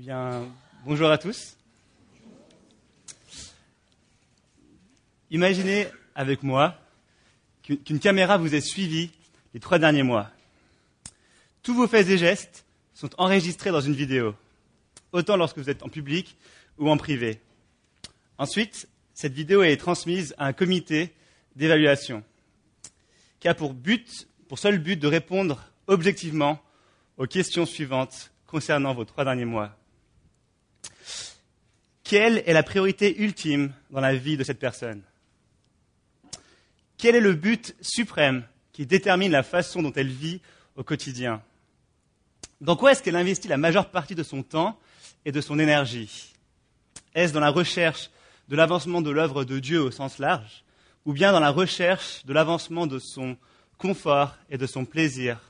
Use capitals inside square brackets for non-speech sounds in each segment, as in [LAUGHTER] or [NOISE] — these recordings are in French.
Eh bien, bonjour à tous. Imaginez avec moi qu'une caméra vous ait suivi les trois derniers mois. Tous vos faits et gestes sont enregistrés dans une vidéo, autant lorsque vous êtes en public ou en privé. Ensuite, cette vidéo est transmise à un comité d'évaluation qui a pour but, pour seul but de répondre objectivement aux questions suivantes concernant vos trois derniers mois. Quelle est la priorité ultime dans la vie de cette personne? Quel est le but suprême qui détermine la façon dont elle vit au quotidien? Dans quoi est-ce qu'elle investit la majeure partie de son temps et de son énergie? Est-ce dans la recherche de l'avancement de l'œuvre de Dieu au sens large, ou bien dans la recherche de l'avancement de son confort et de son plaisir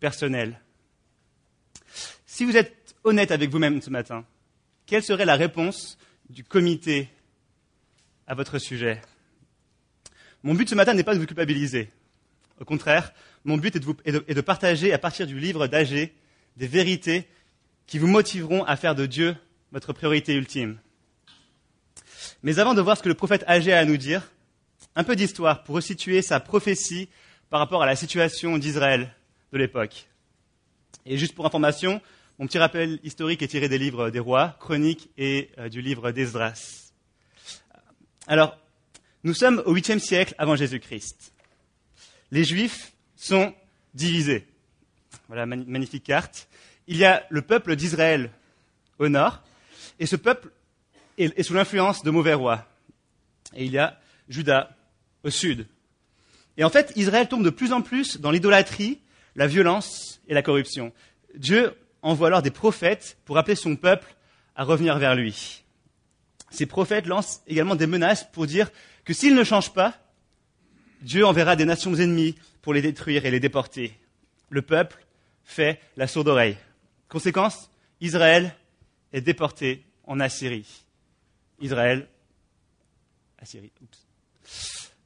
personnel? Si vous êtes honnête avec vous-même ce matin, quelle serait la réponse du comité à votre sujet? Mon but ce matin n'est pas de vous culpabiliser. Au contraire, mon but est de, partager à partir du livre d'Agé des vérités qui vous motiveront à faire de Dieu votre priorité ultime. Mais avant de voir ce que le prophète Agé a à nous dire, un peu d'histoire pour resituer sa prophétie par rapport à la situation d'Israël de l'époque. Et juste pour information, mon petit rappel historique est tiré des livres des rois, chroniques et euh, du livre d'Esdras. Alors, nous sommes au 8e siècle avant Jésus-Christ. Les Juifs sont divisés. Voilà, magnifique carte. Il y a le peuple d'Israël au nord, et ce peuple est sous l'influence de mauvais rois. Et il y a Juda au sud. Et en fait, Israël tombe de plus en plus dans l'idolâtrie, la violence et la corruption. Dieu envoie alors des prophètes pour appeler son peuple à revenir vers lui. Ces prophètes lancent également des menaces pour dire que s'ils ne changent pas, Dieu enverra des nations ennemies pour les détruire et les déporter. Le peuple fait la sourde oreille. Conséquence, Israël est déporté en Assyrie. Israël, Assyrie.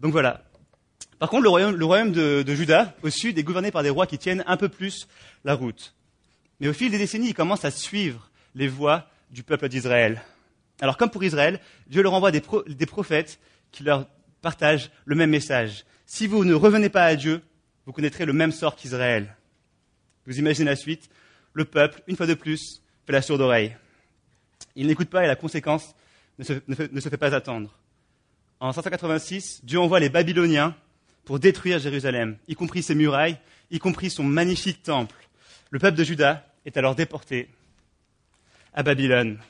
Donc voilà. Par contre, le royaume, de, de Juda, au sud, est gouverné par des rois qui tiennent un peu plus la route. Mais au fil des décennies, il commence à suivre les voies du peuple d'Israël. Alors comme pour Israël, Dieu leur envoie des, prophètes qui leur partagent le même message. Si vous ne revenez pas à Dieu, vous connaîtrez le même sort qu'Israël. Vous imaginez la suite Le peuple, une fois de plus, fait la sourde oreille. Il n'écoute pas et la conséquence ne se, ne se fait pas attendre. En 586, Dieu envoie les Babyloniens pour détruire Jérusalem, y compris ses murailles, y compris son magnifique temple. Le peuple de Juda est alors déporté à Babylone.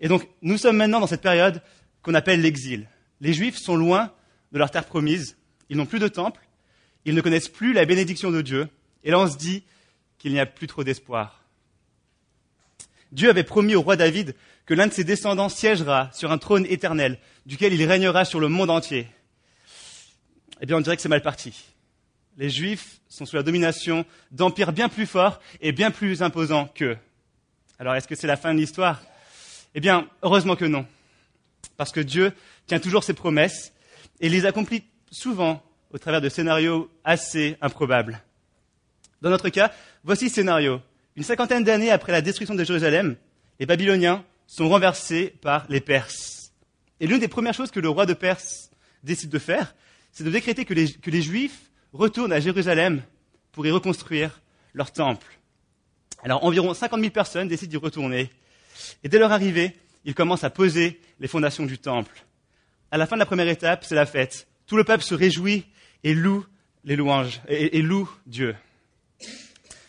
Et donc, nous sommes maintenant dans cette période qu'on appelle l'exil. Les Juifs sont loin de leur terre promise, ils n'ont plus de temple, ils ne connaissent plus la bénédiction de Dieu, et là on se dit qu'il n'y a plus trop d'espoir. Dieu avait promis au roi David que l'un de ses descendants siégera sur un trône éternel, duquel il régnera sur le monde entier. Eh bien, on dirait que c'est mal parti les Juifs sont sous la domination d'empires bien plus forts et bien plus imposants qu'eux. Alors, est-ce que c'est la fin de l'histoire? Eh bien, heureusement que non. Parce que Dieu tient toujours ses promesses et les accomplit souvent au travers de scénarios assez improbables. Dans notre cas, voici le scénario. Une cinquantaine d'années après la destruction de Jérusalem, les Babyloniens sont renversés par les Perses. Et l'une des premières choses que le roi de Perse décide de faire, c'est de décréter que les, que les Juifs retournent à Jérusalem pour y reconstruire leur temple. Alors environ 50 000 personnes décident d'y retourner. Et dès leur arrivée, ils commencent à poser les fondations du temple. À la fin de la première étape, c'est la fête. Tout le peuple se réjouit et loue les louanges, et, et loue Dieu.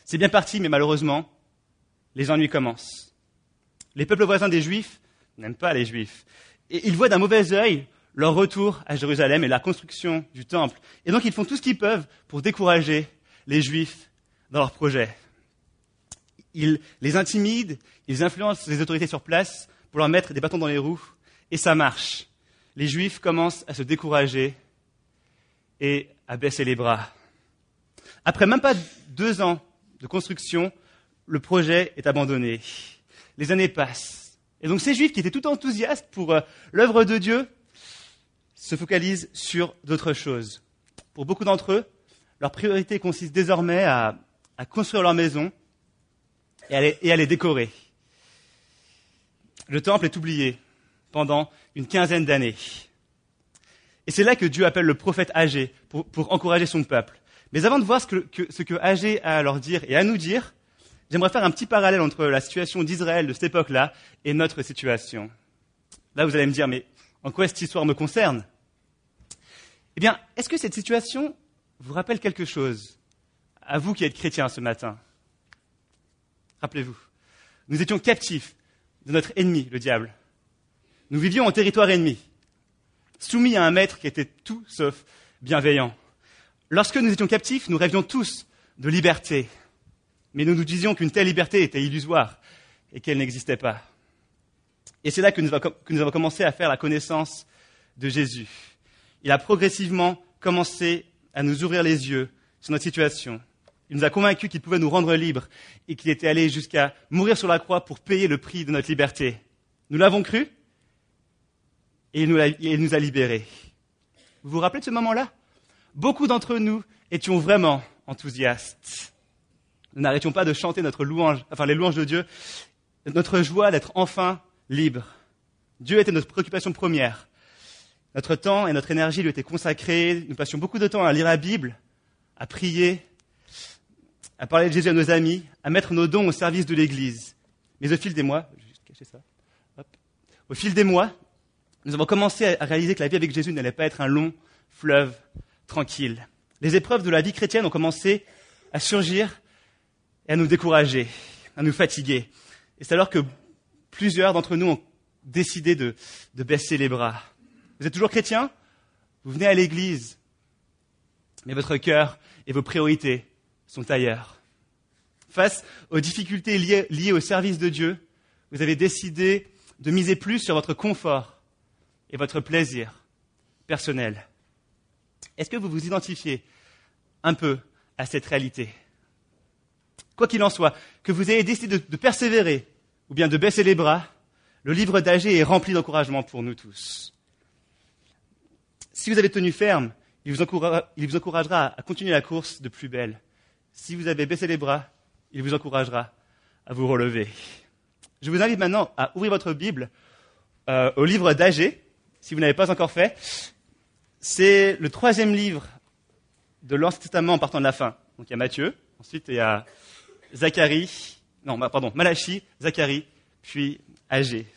C'est bien parti, mais malheureusement, les ennuis commencent. Les peuples voisins des Juifs n'aiment pas les Juifs. Et ils voient d'un mauvais œil leur retour à Jérusalem et la construction du temple. Et donc ils font tout ce qu'ils peuvent pour décourager les Juifs dans leur projet. Ils les intimident, ils influencent les autorités sur place pour leur mettre des bâtons dans les roues, et ça marche. Les Juifs commencent à se décourager et à baisser les bras. Après même pas deux ans de construction, le projet est abandonné. Les années passent. Et donc ces Juifs qui étaient tout enthousiastes pour euh, l'œuvre de Dieu se focalisent sur d'autres choses. Pour beaucoup d'entre eux, leur priorité consiste désormais à, construire leur maison et à, les, décorer. le temple est oublié pendant une quinzaine d'années. Et c'est là que Dieu appelle le prophète pour, pour encourager son peuple. Mais avant de voir ce que, que, ce que Agé a à leur dire et à nous dire, j'aimerais faire un petit parallèle entre la situation d'Israël de cette époque-là et notre situation. Là, vous allez me dire, mais en quoi cette histoire me concerne? Eh bien, est-ce que cette situation vous rappelle quelque chose à vous qui êtes chrétiens ce matin? Rappelez-vous, nous étions captifs de notre ennemi, le diable. Nous vivions en territoire ennemi, soumis à un maître qui était tout sauf bienveillant. Lorsque nous étions captifs, nous rêvions tous de liberté, mais nous nous disions qu'une telle liberté était illusoire et qu'elle n'existait pas. Et c'est là que nous, avons commencé à faire la connaissance de Jésus. Il a progressivement commencé à nous ouvrir les yeux sur notre situation. Il nous a convaincus qu'il pouvait nous rendre libres et qu'il était allé jusqu'à mourir sur la croix pour payer le prix de notre liberté. Nous l'avons cru et il nous a, libérés. Vous vous rappelez de ce moment-là? Beaucoup d'entre nous étions vraiment enthousiastes. Nous n'arrêtions pas de chanter notre louange, enfin les louanges de Dieu, notre joie d'être enfin libres. Dieu était notre préoccupation première. Notre temps et notre énergie lui étaient consacrés. Nous passions beaucoup de temps à lire la Bible, à prier, à parler de Jésus à nos amis, à mettre nos dons au service de l'Église. Mais au fil des mois, juste cacher ça. Au fil des mois, nous avons commencé à réaliser que la vie avec Jésus n'allait pas être un long fleuve tranquille. Les épreuves de la vie chrétienne ont commencé à surgir et à nous décourager, à nous fatiguer. Et c'est alors que plusieurs d'entre nous ont décidé de baisser les bras. Vous êtes toujours chrétien? Vous venez à l'église, mais votre cœur et vos priorités sont ailleurs. Face aux difficultés liées, au service de Dieu, vous avez décidé de miser plus sur votre confort et votre plaisir personnel. Est-ce que vous vous identifiez un peu à cette réalité? Quoi qu'il en soit, que vous ayez décidé de, persévérer ou bien de baisser les bras, le livre d'Agé est rempli d'encouragement pour nous tous. Si vous avez tenu ferme, il vous, encouragera à continuer la course de plus belle. Si vous avez baissé les bras, il vous encouragera à vous relever. Je vous invite maintenant à ouvrir votre Bible euh, au livre d'Agé, si vous n'avez pas encore fait. C'est le troisième livre de l'Ancien Testament en partant de la fin. Donc il y a Matthieu, ensuite il y a Zacharie, non, bah, pardon, Malachie, Zacharie, puis Agé.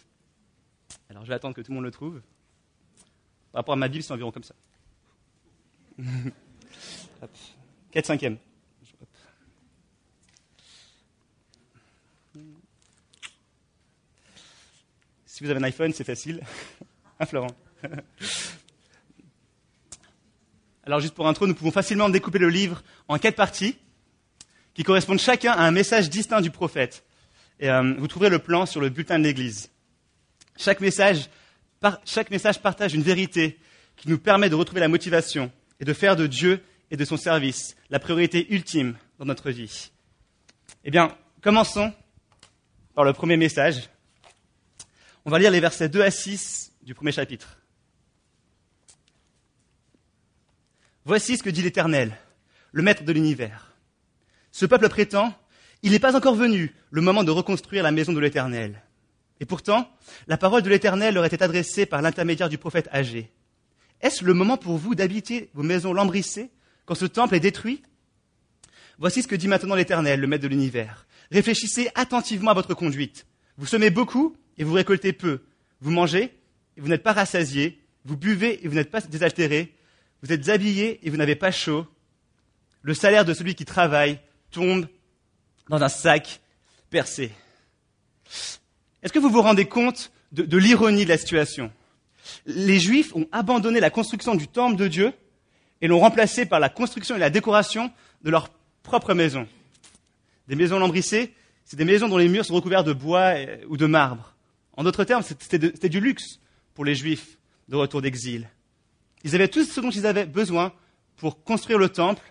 Alors je vais attendre que tout le monde le trouve. Par rapport à ma Bible, c'est environ comme ça. [LAUGHS] 4 cinquièmes. Si vous avez un iPhone, c'est facile. [LAUGHS] Un Florent [LAUGHS] Alors juste pour intro, nous pouvons facilement découper le livre en quatre parties qui correspondent chacun à un message distinct du prophète. Et, euh, vous trouverez le plan sur le bulletin de l'Église. Chaque message, chaque message partage une vérité qui nous permet de retrouver la motivation et de faire de Dieu et de son service la priorité ultime dans notre vie. Eh bien, commençons par le premier message. On va lire les versets 2 à 6 du premier chapitre. Voici ce que dit l'Éternel, le Maître de l'univers. Ce peuple prétend, il n'est pas encore venu le moment de reconstruire la maison de l'Éternel. Et pourtant, la parole de l'Éternel leur était adressée par l'intermédiaire du prophète âgé. Est-ce le moment pour vous d'habiter vos maisons lambrissées quand ce temple est détruit? Voici ce que dit maintenant l'Éternel, le Maître de l'univers. Réfléchissez attentivement à votre conduite. Vous semez beaucoup et vous récoltez peu. Vous mangez et vous n'êtes pas rassasiés. Vous buvez et vous n'êtes pas désaltérés vous êtes habillé et vous n'avez pas chaud. Le salaire de celui qui travaille tombe dans un sac percé. Est-ce que vous vous rendez compte de, l'ironie de la situation? Les Juifs ont abandonné la construction du temple de Dieu et l'ont remplacé par la construction et la décoration de leur propre maison. Des maisons lambrissées, c'est des maisons dont les murs sont recouverts de bois ou de marbre. En d'autres termes, c'était du luxe pour les Juifs de retour d'exil. Ils avaient tout ce dont ils avaient besoin pour construire le temple,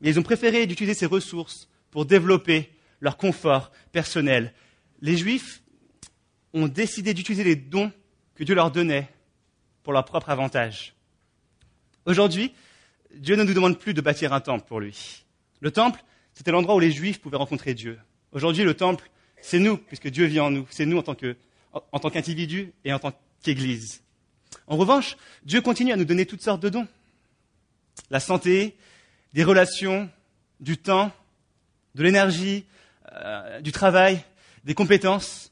mais ils ont préféré d'utiliser ces ressources pour développer leur confort personnel. Les Juifs ont décidé d'utiliser les dons que Dieu leur donnait pour leur propre avantage. Aujourd'hui, Dieu ne nous demande plus de bâtir un temple pour lui. Le temple, c'était l'endroit où les Juifs pouvaient rencontrer Dieu. Aujourd'hui, le temple, c'est nous, puisque Dieu vit en nous. C'est nous en tant que, en tant qu'individu et en tant qu'Église. En revanche, Dieu continue à nous donner toutes sortes de dons. La santé, des relations, du temps, de l'énergie, euh, du travail, des compétences.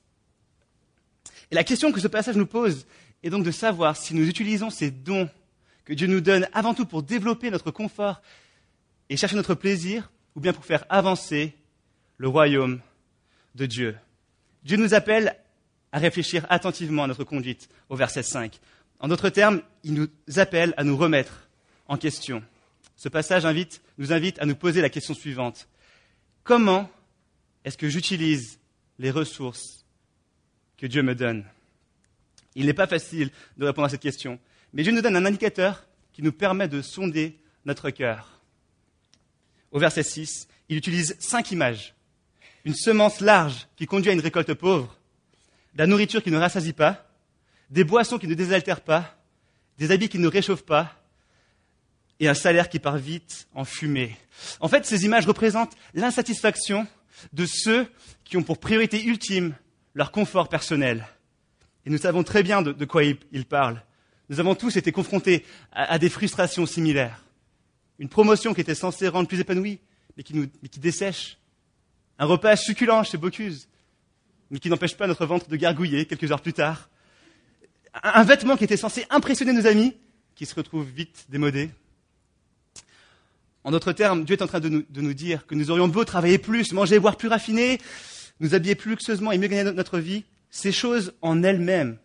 La question que ce passage nous pose est donc de savoir si nous utilisons ces dons que Dieu nous donne avant tout pour développer notre confort et chercher notre plaisir, ou bien pour faire avancer le royaume de Dieu. Dieu nous appelle à réfléchir attentivement à notre conduite au verset 5. En d'autres termes, il nous appelle à nous remettre en question. Ce passage nous invite à nous poser la question suivante. Comment est-ce que j'utilise les ressources que Dieu me donne Il n'est pas facile de répondre à cette question, mais Dieu nous donne un indicateur qui nous permet de sonder notre cœur. Au verset 6, il utilise cinq images. Une semence large qui conduit à une récolte pauvre, de la nourriture qui ne rassasie pas, des boissons qui ne désaltèrent pas, des habits qui ne réchauffent pas, et un salaire qui part vite en fumée. En fait, ces images représentent l'insatisfaction de ceux qui ont pour priorité ultime leur confort personnel. Et nous savons très bien de, quoi ils parlent. Nous avons tous été confrontés à, des frustrations similaires. Une promotion qui était censée rendre plus épanouie, mais qui, nous, mais qui dessèche. Un repas succulent chez Bocuse, mais qui n'empêche pas notre ventre de gargouiller quelques heures plus tard. Un vêtement qui était censé impressionner nos amis, qui se retrouve vite démodé. En d'autres termes, Dieu est en train de nous, de nous, dire que nous aurions beau travailler plus, manger, boire plus raffiné, nous habiller plus luxueusement et mieux gagner notre vie. Ces choses en elles-mêmes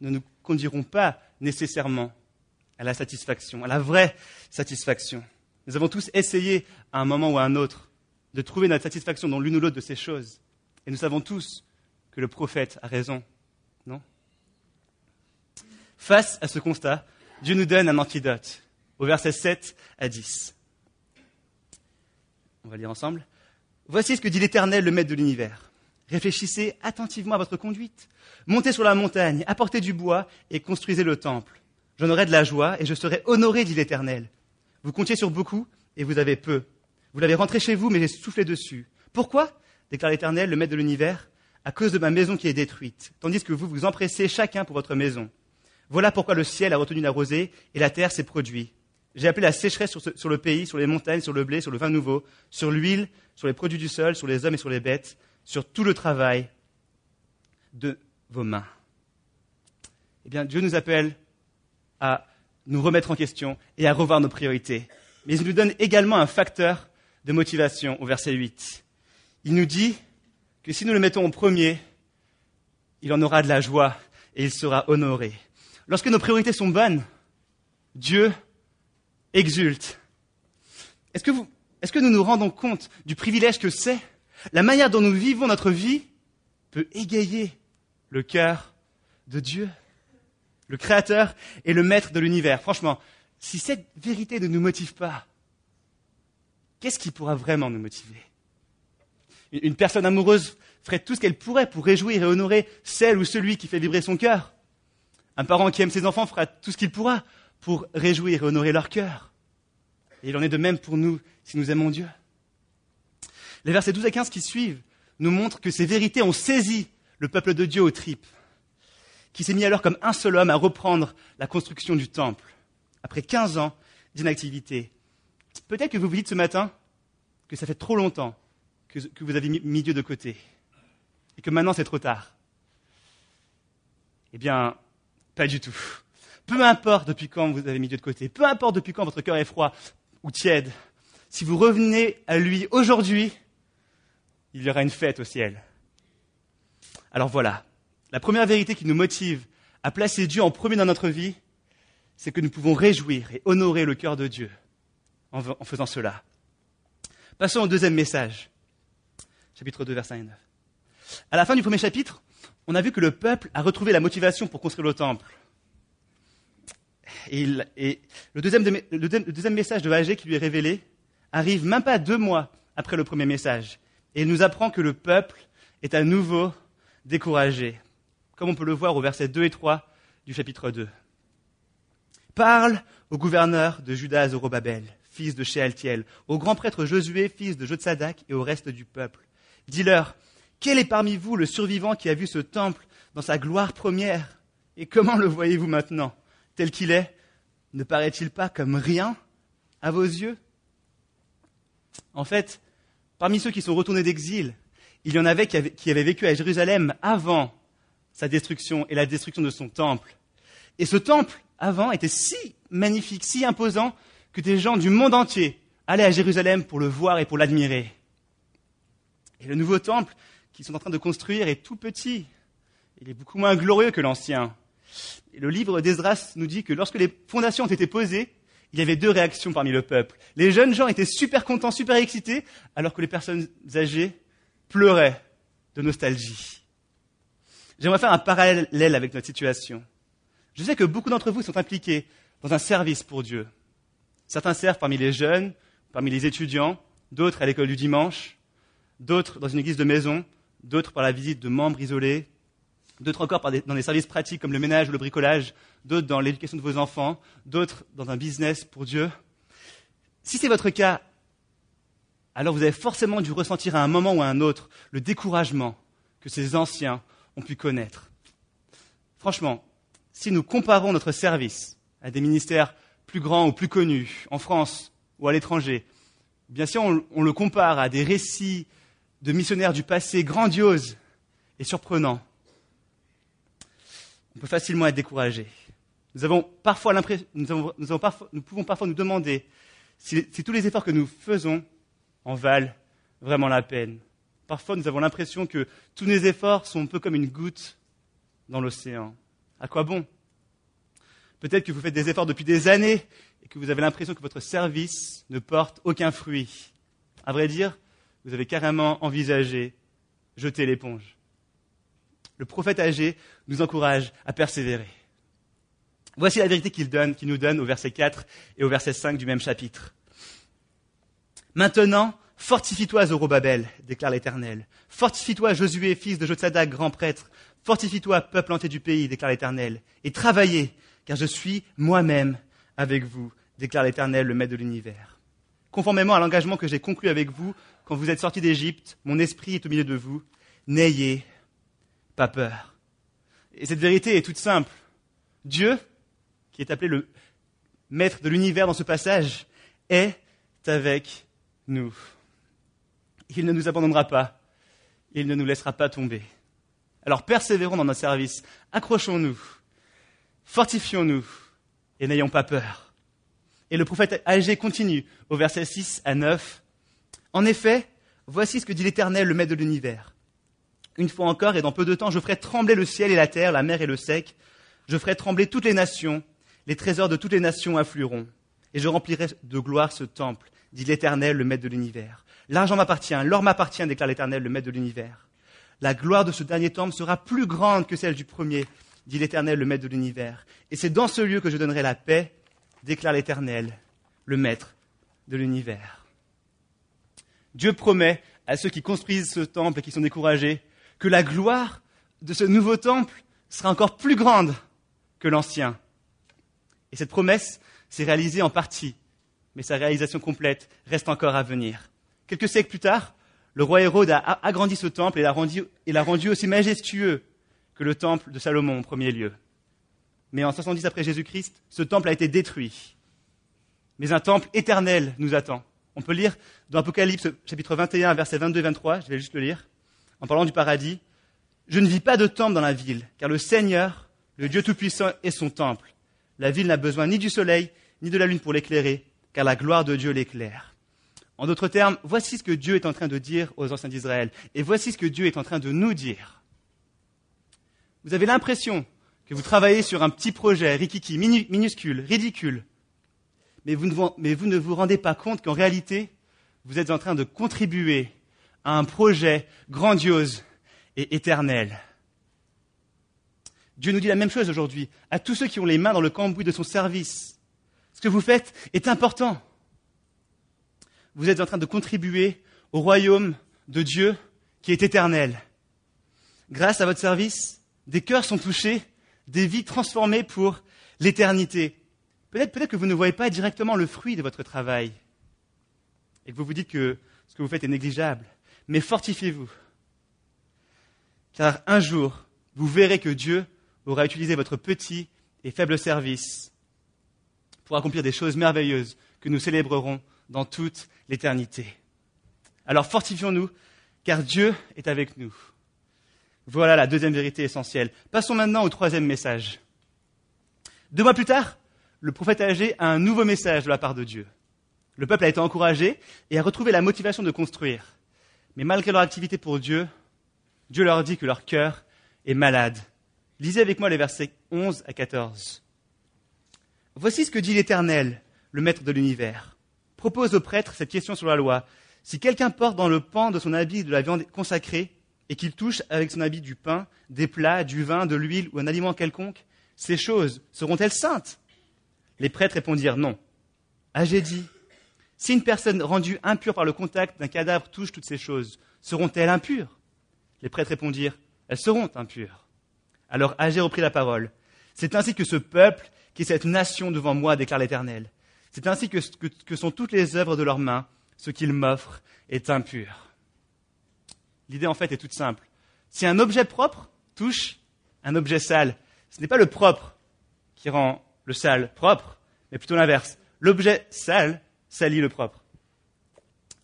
ne nous conduiront pas nécessairement à la satisfaction, à la vraie satisfaction. Nous avons tous essayé, à un moment ou à un autre, de trouver notre satisfaction dans l'une ou l'autre de ces choses. Et nous savons tous que le prophète a raison, non? Face à ce constat, Dieu nous donne un antidote, au verset 7 à 10. On va lire ensemble. Voici ce que dit l'Éternel, le Maître de l'univers. Réfléchissez attentivement à votre conduite. Montez sur la montagne, apportez du bois et construisez le temple. J'en aurai de la joie et je serai honoré, dit l'Éternel. Vous comptiez sur beaucoup et vous avez peu. Vous l'avez rentré chez vous, mais j'ai soufflé dessus. Pourquoi? déclare l'Éternel, le Maître de l'univers, à cause de ma maison qui est détruite, tandis que vous vous empressez chacun pour votre maison. Voilà pourquoi le ciel a retenu la rosée et la terre s'est produit. J'ai appelé la sécheresse sur, sur, le pays, sur les montagnes, sur le blé, sur le vin nouveau, sur l'huile, sur les produits du sol, sur les hommes et sur les bêtes, sur tout le travail de vos mains. Eh bien, Dieu nous appelle à nous remettre en question et à revoir nos priorités. Mais il nous donne également un facteur de motivation au verset 8. Il nous dit que si nous le mettons en premier, il en aura de la joie et il sera honoré. Lorsque nos priorités sont bonnes, Dieu exulte. Est-ce que, est-ce que nous nous rendons compte du privilège que c'est? La manière dont nous vivons notre vie peut égayer le cœur de Dieu, le Créateur et le Maître de l'univers. Franchement, si cette vérité ne nous motive pas, qu'est-ce qui pourra vraiment nous motiver? Une personne amoureuse ferait tout ce qu'elle pourrait pour réjouir et honorer celle ou celui qui fait vibrer son cœur. Un parent qui aime ses enfants fera tout ce qu'il pourra pour réjouir et honorer leur cœur. Et il en est de même pour nous si nous aimons Dieu. Les versets 12 à 15 qui suivent nous montrent que ces vérités ont saisi le peuple de Dieu aux tripes, qui s'est mis alors comme un seul homme à reprendre la construction du temple, après 15 ans d'inactivité. Peut-être que vous vous dites ce matin que ça fait trop longtemps que, vous avez mis Dieu de côté, et que maintenant c'est trop tard. Eh bien, pas du tout. Peu importe depuis quand vous avez mis Dieu de côté, peu importe depuis quand votre cœur est froid ou tiède, si vous revenez à lui aujourd'hui, il y aura une fête au ciel. Alors voilà, la première vérité qui nous motive à placer Dieu en premier dans notre vie, c'est que nous pouvons réjouir et honorer le cœur de Dieu en, faisant cela. Passons au deuxième message, chapitre 2, verset 1 et 9. À la fin du premier chapitre, on a vu que le peuple a retrouvé la motivation pour construire le temple. Et, le, deuxième, message de Agé qui lui est révélé arrive même pas deux mois après le premier message. Et il nous apprend que le peuple est à nouveau découragé, comme on peut le voir au verset 2 et 3 du chapitre 2. Parle au gouverneur de Judas Zorobabel, fils de Shealtiel, au grand prêtre Josué, fils de Jotsadak, et au reste du peuple. Dis-leur, Quel est parmi vous le survivant qui a vu ce temple dans sa gloire première? Et comment le voyez-vous maintenant? Tel qu'il est, ne paraît-il pas comme rien à vos yeux? En fait, parmi ceux qui sont retournés d'exil, il y en avait qui, avaient, vécu à Jérusalem avant sa destruction et la destruction de son temple. Et ce temple, avant, était si magnifique, si imposant, que des gens du monde entier allaient à Jérusalem pour le voir et pour l'admirer. Et le nouveau temple qu'ils sont en train de construire est tout petit. Il est beaucoup moins glorieux que l'ancien. Le livre d'Esdras nous dit que lorsque les fondations ont été posées, il y avait deux réactions parmi le peuple. Les jeunes gens étaient super contents, super excités, alors que les personnes âgées pleuraient de nostalgie. J'aimerais faire un parallèle avec notre situation. Je sais que beaucoup d'entre vous sont impliqués dans un service pour Dieu. Certains servent parmi les jeunes, parmi les étudiants, d'autres à l'école du dimanche, d'autres dans une église de maison, d'autres par la visite de membres isolés, d'autres encore dans des services pratiques comme le ménage ou le bricolage, d'autres dans l'éducation de vos enfants, d'autres dans un business pour Dieu. Si c'est votre cas, alors vous avez forcément dû ressentir à un moment ou à un autre le découragement que ces anciens ont pu connaître. Franchement, si nous comparons notre service à des ministères plus grands ou plus connus, en France ou à l'étranger, bien sûr on, le compare à des récits de missionnaires du passé grandioses et surprenants, on peut facilement être découragé. Nous, avons parfois nous, nous, pouvons parfois nous demander si, tous les efforts que nous faisons en valent vraiment la peine. Parfois, nous avons l'impression que tous nos efforts sont un peu comme une goutte dans l'océan. À quoi bon? Peut-être que vous faites des efforts depuis des années et que vous avez l'impression que votre service ne porte aucun fruit. À vrai dire, vous avez carrément envisagé jeter l'éponge. Le prophète âgé nous encourage à persévérer. Voici la vérité qu'il donne, qu'il nous donne au verset 4 et au verset 5 du même chapitre. Maintenant, fortifie-toi, Zorobabel, déclare l'Éternel. Fortifie-toi, Josué, fils de Jotsadak, grand prêtre. Fortifie-toi, peuple entier du pays, déclare l'Éternel. Et travaillez, car je suis moi-même avec vous, déclare l'Éternel, le Maître de l'univers. Conformément à l'engagement que j'ai conclu avec vous quand vous êtes sortis d'Égypte, mon esprit est au milieu de vous. N'ayez peur. Et cette vérité est toute simple. Dieu, qui est appelé le maître de l'univers dans ce passage, est avec nous. Il ne nous abandonnera pas. Il ne nous laissera pas tomber. Alors persévérons dans notre service. Accrochons-nous. Fortifions-nous. Et n'ayons pas peur. Et le prophète âgé continue au verset 6 à 9. En effet, voici ce que dit l'Éternel, le Maître de l'univers. Une fois encore, et dans peu de temps, je ferai trembler le ciel et la terre, la mer et le sec. Je ferai trembler toutes les nations. Les trésors de toutes les nations afflueront. Et je remplirai de gloire ce temple, dit l'Éternel, le Maître de l'univers. L'argent m'appartient, l'or m'appartient, déclare l'Éternel, le Maître de l'univers. La gloire de ce dernier temple sera plus grande que celle du premier, dit l'Éternel, le Maître de l'univers. Et c'est dans ce lieu que je donnerai la paix, déclare l'Éternel, le Maître de l'univers. Dieu promet à ceux qui construisent ce temple et qui sont découragés que la gloire de ce nouveau temple sera encore plus grande que l'ancien. Et cette promesse s'est réalisée en partie, mais sa réalisation complète reste encore à venir. Quelques siècles plus tard, le roi Hérode a agrandi ce temple et l'a rendu, aussi majestueux que le temple de Salomon en premier lieu. Mais en 70 après Jésus-Christ, ce temple a été détruit. Mais un temple éternel nous attend. On peut lire dans Apocalypse chapitre 21, verset 22 23, je vais juste le lire, en parlant du paradis. Je ne vis pas de temple dans la ville, car le Seigneur, le Dieu Tout-Puissant, est son temple. La ville n'a besoin ni du soleil, ni de la lune pour l'éclairer, car la gloire de Dieu l'éclaire. En d'autres termes, voici ce que Dieu est en train de dire aux anciens d'Israël, et voici ce que Dieu est en train de nous dire. Vous avez l'impression que vous travaillez sur un petit projet, rikiki, minuscule, ridicule, mais vous, ne vous, rendez pas compte qu'en réalité, vous êtes en train de contribuer à un projet grandiose et éternel. Dieu nous dit la même chose aujourd'hui à tous ceux qui ont les mains dans le cambouis de son service. Ce que vous faites est important. Vous êtes en train de contribuer au royaume de Dieu qui est éternel. Grâce à votre service, des cœurs sont touchés, des vies transformées pour l'éternité. Peut-être peut que vous ne voyez pas directement le fruit de votre travail et que vous vous dites que ce que vous faites est négligeable. Mais fortifiez-vous. car un jour, vous verrez que Dieu aura utilisé votre petit et faible service pour accomplir des choses merveilleuses que nous célébrerons dans toute l'éternité. Alors fortifions-nous, car Dieu est avec nous. Voilà la deuxième vérité essentielle. Passons maintenant au troisième message. Deux mois plus tard, le prophète âgé a un nouveau message de la part de Dieu. Le peuple a été encouragé et a retrouvé la motivation de construire. Mais malgré leur activité pour Dieu, Dieu leur dit que leur cœur est malade. Lisez avec moi les versets 11 à 14. Voici ce que dit l'Éternel, le Maître de l'univers. Propose au prêtre cette question sur la loi. Si quelqu'un porte dans le pan de son habit de la viande consacrée, et qu'il touche avec son habit du pain, des plats, du vin, de l'huile ou un aliment quelconque, ces choses seront-elles saintes? Les prêtres répondirent non. Ah, j'ai dit, si une personne rendue impure par le contact d'un cadavre touche toutes ces choses, seront-elles impures? Les prêtres répondirent, elles seront impures. Alors Agé reprit la parole. C'est ainsi que ce peuple, qui est cette nation devant moi, déclare l'Éternel. C'est ainsi que, que, sont toutes les œuvres de leurs mains, ce qu'ils m'offrent est impur. L'idée, en fait, est toute simple. Si un objet propre touche un objet sale, ce n'est pas le propre qui rend le sale propre, mais plutôt l'inverse. L'objet sale salit le propre.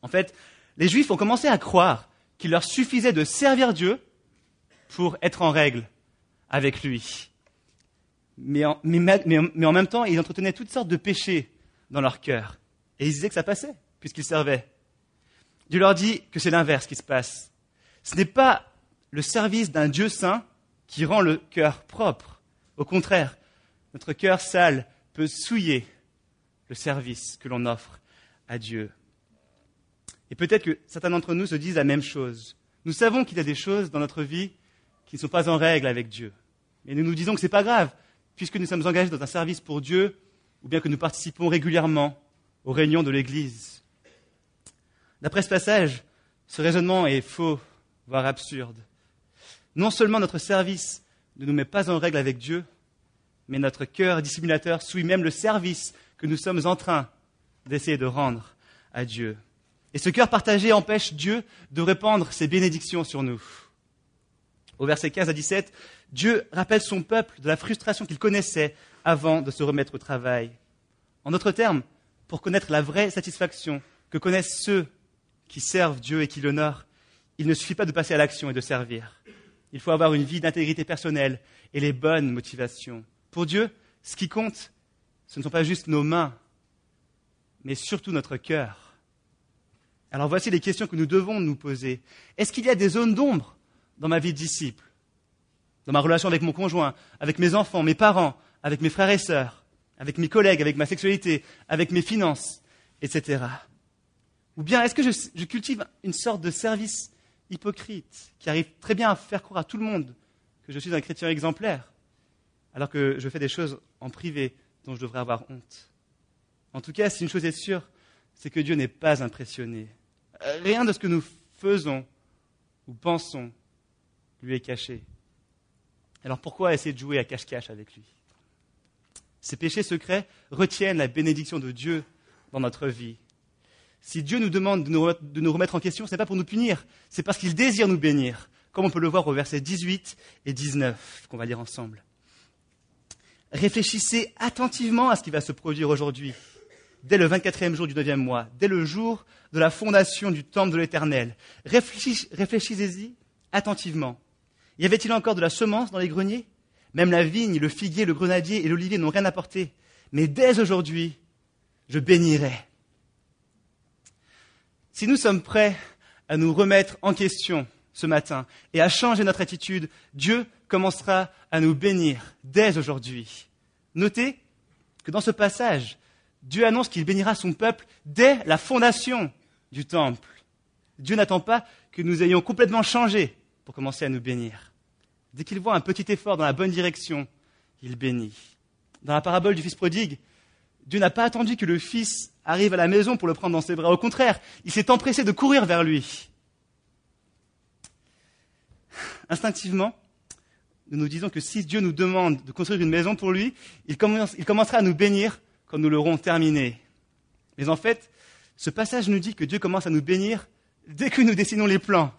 En fait, les Juifs ont commencé à croire qu'il leur suffisait de servir Dieu pour être en règle avec lui. Mais en, même temps, ils entretenaient toutes sortes de péchés dans leur cœur. Et ils disaient que ça passait, puisqu'ils servaient. Dieu leur dit que c'est l'inverse qui se passe. Ce n'est pas le service d'un Dieu saint qui rend le cœur propre. Au contraire, notre cœur sale peut souiller le service que l'on offre à Dieu. Et peut-être que certains d'entre nous se disent la même chose. Nous savons qu'il y a des choses dans notre vie qui ne sont pas en règle avec Dieu. Mais nous nous disons que ce n'est pas grave, puisque nous sommes engagés dans un service pour Dieu, ou bien que nous participons régulièrement aux réunions de l'Église. D'après ce passage, ce raisonnement est faux voire absurde. Non seulement notre service ne nous met pas en règle avec Dieu, mais notre cœur dissimulateur souille même le service que nous sommes en train d'essayer de rendre à Dieu. Et ce cœur partagé empêche Dieu de répandre ses bénédictions sur nous. Au verset 15 à 17, Dieu rappelle son peuple de la frustration qu'il connaissait avant de se remettre au travail. En d'autres termes, pour connaître la vraie satisfaction que connaissent ceux qui servent Dieu et qui l'honorent, il ne suffit pas de passer à l'action et de servir. Il faut avoir une vie d'intégrité personnelle et les bonnes motivations. Pour Dieu, ce qui compte, ce ne sont pas juste nos mains, mais surtout notre cœur. Alors voici les questions que nous devons nous poser. Est-ce qu'il y a des zones d'ombre dans ma vie de disciple Dans ma relation avec mon conjoint, avec mes enfants, mes parents, avec mes frères et sœurs, avec mes collègues, avec ma sexualité, avec mes finances, etc. Ou bien est-ce que je, je cultive une sorte de service hypocrite, qui arrive très bien à faire croire à tout le monde que je suis un chrétien exemplaire, alors que je fais des choses en privé dont je devrais avoir honte. En tout cas, si une chose est sûre, c'est que Dieu n'est pas impressionné. Rien de ce que nous faisons ou pensons lui est caché. Alors pourquoi essayer de jouer à cache-cache avec lui? Ces péchés secrets retiennent la bénédiction de Dieu dans notre vie. Si Dieu nous demande de nous, remettre en question, ce n'est pas pour nous punir, c'est parce qu'il désire nous bénir, comme on peut le voir au verset 18 et 19 qu'on va lire ensemble. Réfléchissez attentivement à ce qui va se produire aujourd'hui, dès le 24e jour du neuvième mois, dès le jour de la fondation du temple de l'Éternel. Réfléchissez-y attentivement. Y avait-il encore de la semence dans les greniers? Même la vigne, le figuier, le grenadier et l'olivier n'ont rien apporté. Mais dès aujourd'hui, je bénirai si nous sommes prêts à nous remettre en question ce matin et à changer notre attitude, Dieu commencera à nous bénir dès aujourd'hui. Notez que dans ce passage, Dieu annonce qu'il bénira son peuple dès la fondation du temple. Dieu n'attend pas que nous ayons complètement changé pour commencer à nous bénir. Dès qu'il voit un petit effort dans la bonne direction, il bénit. Dans la parabole du fils prodigue, Dieu n'a pas attendu que le fils arrive à la maison pour le prendre dans ses bras. Au contraire, il s'est empressé de courir vers lui. Instinctivement, nous nous disons que si Dieu nous demande de construire une maison pour lui, il, commencera à nous bénir quand nous l'aurons terminée. Mais en fait, ce passage nous dit que Dieu commence à nous bénir dès que nous dessinons les plans.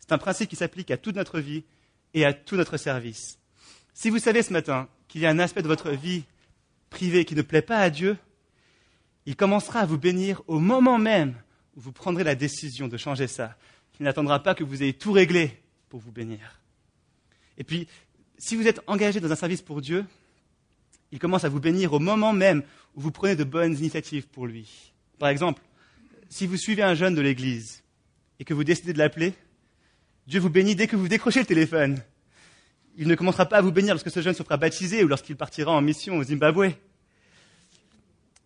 C'est un principe qui s'applique à toute notre vie et à tout notre service. Si vous savez ce matin qu'il y a un aspect de votre vie privée qui ne plaît pas à Dieu, il commencera à vous bénir au moment même où vous prendrez la décision de changer ça. Il n'attendra pas que vous ayez tout réglé pour vous bénir. Et puis, si vous êtes engagé dans un service pour Dieu, il commence à vous bénir au moment même où vous prenez de bonnes initiatives pour lui. Par exemple, si vous suivez un jeune de l'Église et que vous décidez de l'appeler, Dieu vous bénit dès que vous décrochez le téléphone. Il ne commencera pas à vous bénir lorsque ce jeune se fera baptiser ou lorsqu'il partira en mission au Zimbabwe.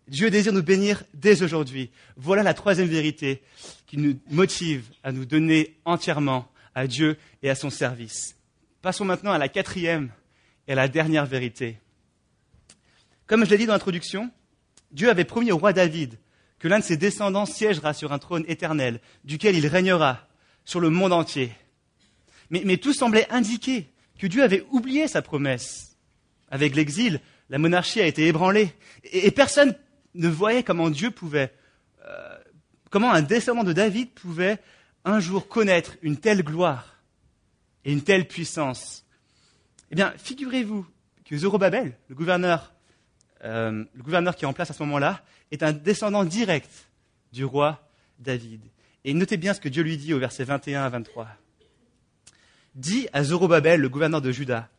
Dieu désire nous bénir dès aujourd'hui. Voilà la troisième vérité qui nous motive à nous donner entièrement à Dieu et à son service. Passons maintenant à la quatrième et à la dernière vérité. Comme je l'ai dit dans l'introduction, Dieu avait promis au roi David que l'un de ses descendants siégera sur un trône éternel, duquel il régnera sur le monde entier. Mais, tout semblait indiquer que Dieu avait oublié sa promesse. Avec l'exil, la monarchie a été ébranlée, et, personne ne voyait comment Dieu pouvait, euh, comment un descendant de David pouvait un jour connaître une telle gloire et une telle puissance. Eh bien, figurez-vous que Zorobabel, le gouverneur, euh, le gouverneur qui est en place à ce moment-là, est un descendant direct du roi David. Et notez bien ce que Dieu lui dit au verset 21 à 23. Dis à Zorobabel, le gouverneur de Juda,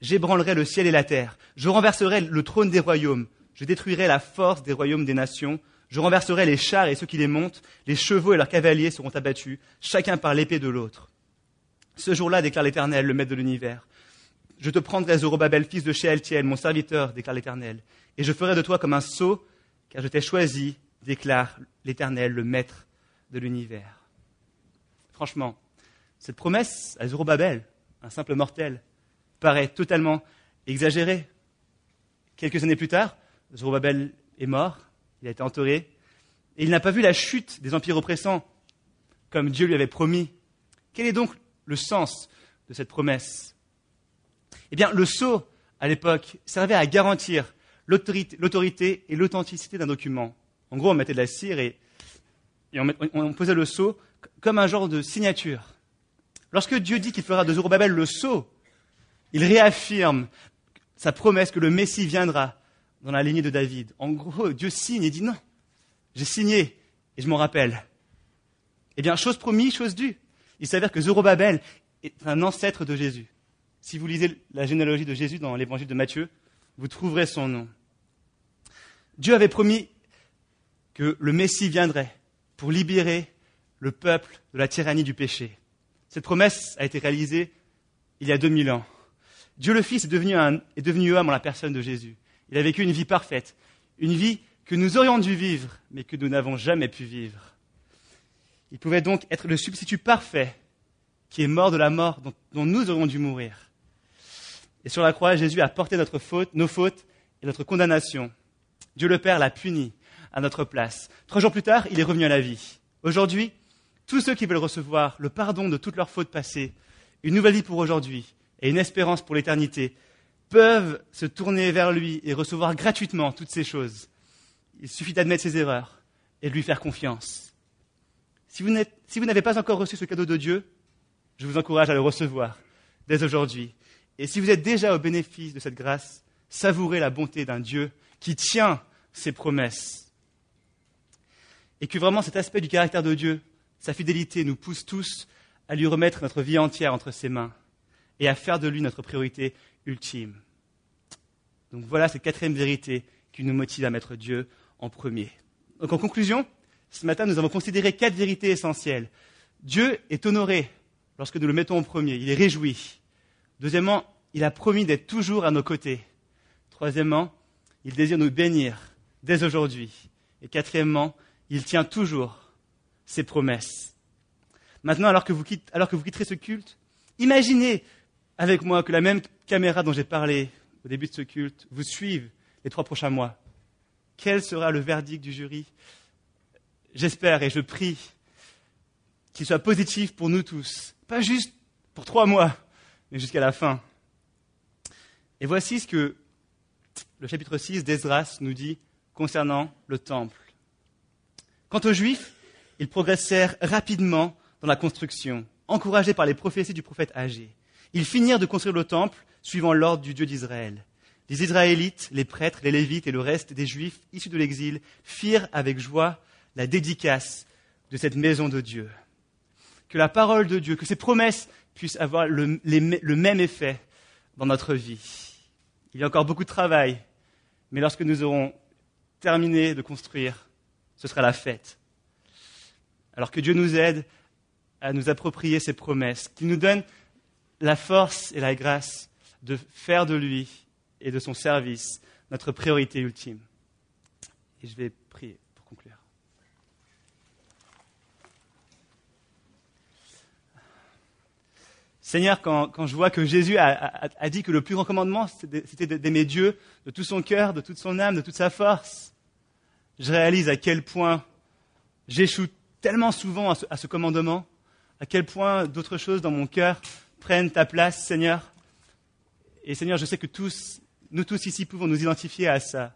j'ébranlerai le ciel et la terre, je renverserai le trône des royaumes, je détruirai la force des royaumes des nations, je renverserai les chars et ceux qui les montent, les chevaux et leurs cavaliers seront abattus, chacun par l'épée de l'autre. Ce jour-là, déclare l'Éternel, le Maître de l'univers, je te prendrai Zorobabel, fils de Shealtiel, mon serviteur, déclare l'Éternel, et je ferai de toi comme un sceau, car je t'ai choisi, déclare l'Éternel, le Maître de l'univers. Franchement, cette promesse à Zorobabel, un simple mortel, paraît totalement exagérée. Quelques années plus tard, Zorobabel est mort, il a été enterré, et il n'a pas vu la chute des empires oppressants, comme Dieu lui avait promis. Quel est donc le sens de cette promesse Eh bien, le sceau, à l'époque, servait à garantir l'autorité et l'authenticité d'un document. En gros, on mettait de la cire et, on, posait le sceau comme un genre de signature. Lorsque Dieu dit qu'il fera de Zorobabel le sceau, il réaffirme sa promesse que le Messie viendra dans la lignée de David. En gros, Dieu signe et dit non, j'ai signé et je m'en rappelle. Eh bien, chose promise, chose due. Il s'avère que Zorobabel est un ancêtre de Jésus. Si vous lisez la généalogie de Jésus dans l'évangile de Matthieu, vous trouverez son nom. Dieu avait promis que le Messie viendrait pour libérer le peuple de la tyrannie du péché. Cette promesse a été réalisée il y a 2000 ans. Dieu le Fils est devenu, est devenu homme en la personne de Jésus. Il a vécu une vie parfaite, une vie que nous aurions dû vivre, mais que nous n'avons jamais pu vivre. Il pouvait donc être le substitut parfait qui est mort de la mort dont, nous aurions dû mourir. Et sur la croix, Jésus a porté notre faute, nos fautes et notre condamnation. Dieu le Père l'a puni à notre place. Trois jours plus tard, il est revenu à la vie. Aujourd'hui, tous ceux qui veulent recevoir le pardon de toutes leurs fautes passées, une nouvelle vie pour aujourd'hui et une espérance pour l'éternité, peuvent se tourner vers lui et recevoir gratuitement toutes ces choses. Il suffit d'admettre ses erreurs et de lui faire confiance. Si vous n'avez pas encore reçu ce cadeau de Dieu, je vous encourage à le recevoir dès aujourd'hui. Et si vous êtes déjà au bénéfice de cette grâce, savourez la bonté d'un Dieu qui tient ses promesses. Et que vraiment cet aspect du caractère de Dieu, sa fidélité, nous pousse tous à lui remettre notre vie entière entre ses mains et à faire de lui notre priorité ultime. Donc voilà cette quatrième vérité qui nous motive à mettre Dieu en premier. Donc en conclusion, ce matin, nous avons considéré quatre vérités essentielles. Dieu est honoré lorsque nous le mettons en premier. Il est réjoui. Deuxièmement, il a promis d'être toujours à nos côtés. Troisièmement, il désire nous bénir dès aujourd'hui. Et quatrièmement, il tient toujours ses promesses. Maintenant, alors que vous, quitterez ce culte, imaginez avec moi que la même caméra dont j'ai parlé au début de ce culte vous suive les trois prochains mois. Quel sera le verdict du jury? J'espère et je prie qu'il soit positif pour nous tous. Pas juste pour trois mois, mais jusqu'à la fin. Et voici ce que le chapitre 6 d'Esdras nous dit concernant le temple. Quant aux Juifs, ils progressèrent rapidement dans la construction. encouragés par les prophéties du prophète Agé. Ils finirent de construire le temple suivant l'ordre du Dieu d'Israël. Les Israélites, les prêtres, les Lévites et le reste des Juifs issus de l'exil firent avec joie la dédicace de cette maison de Dieu. Que la parole de Dieu, que ses promesses puissent avoir le, même effet dans notre vie. Il y a encore beaucoup de travail, mais lorsque nous aurons terminé de construire, ce sera la fête. Alors que Dieu nous aide à nous approprier ses promesses, qu'il nous donne la force et la grâce de faire de lui et de son service notre priorité ultime. Et je vais prier pour conclure. Seigneur, quand, je vois que Jésus a, dit que le plus grand commandement, c'était d'aimer Dieu de tout son cœur, de toute son âme, de toute sa force, je réalise à quel point j'échoue tellement souvent à ce, à ce commandement, à quel point d'autres choses dans mon cœur prennent ta place, Seigneur. Et Seigneur, je sais que tous, nous tous ici pouvons nous identifier à ça.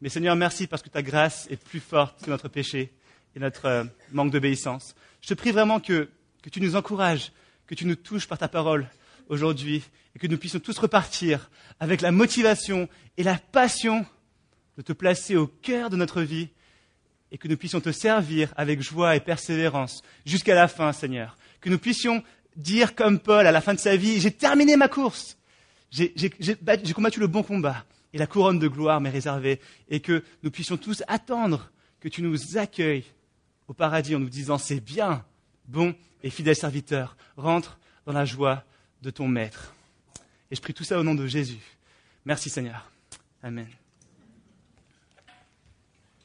Mais Seigneur, merci parce que ta grâce est plus forte que notre péché et notre euh, manque d'obéissance. Je te prie vraiment que, que tu nous encourages, que tu nous touches par ta parole aujourd'hui et que nous puissions tous repartir avec la motivation et la passion de te placer au cœur de notre vie et que nous puissions te servir avec joie et persévérance jusqu'à la fin, Seigneur. Que nous puissions dire comme Paul à la fin de sa vie, j'ai terminé ma course, j'ai combattu le bon combat, et la couronne de gloire m'est réservée, et que nous puissions tous attendre que tu nous accueilles au paradis en nous disant, c'est bien, bon et fidèle serviteur, rentre dans la joie de ton Maître. Et je prie tout ça au nom de Jésus. Merci Seigneur. Amen.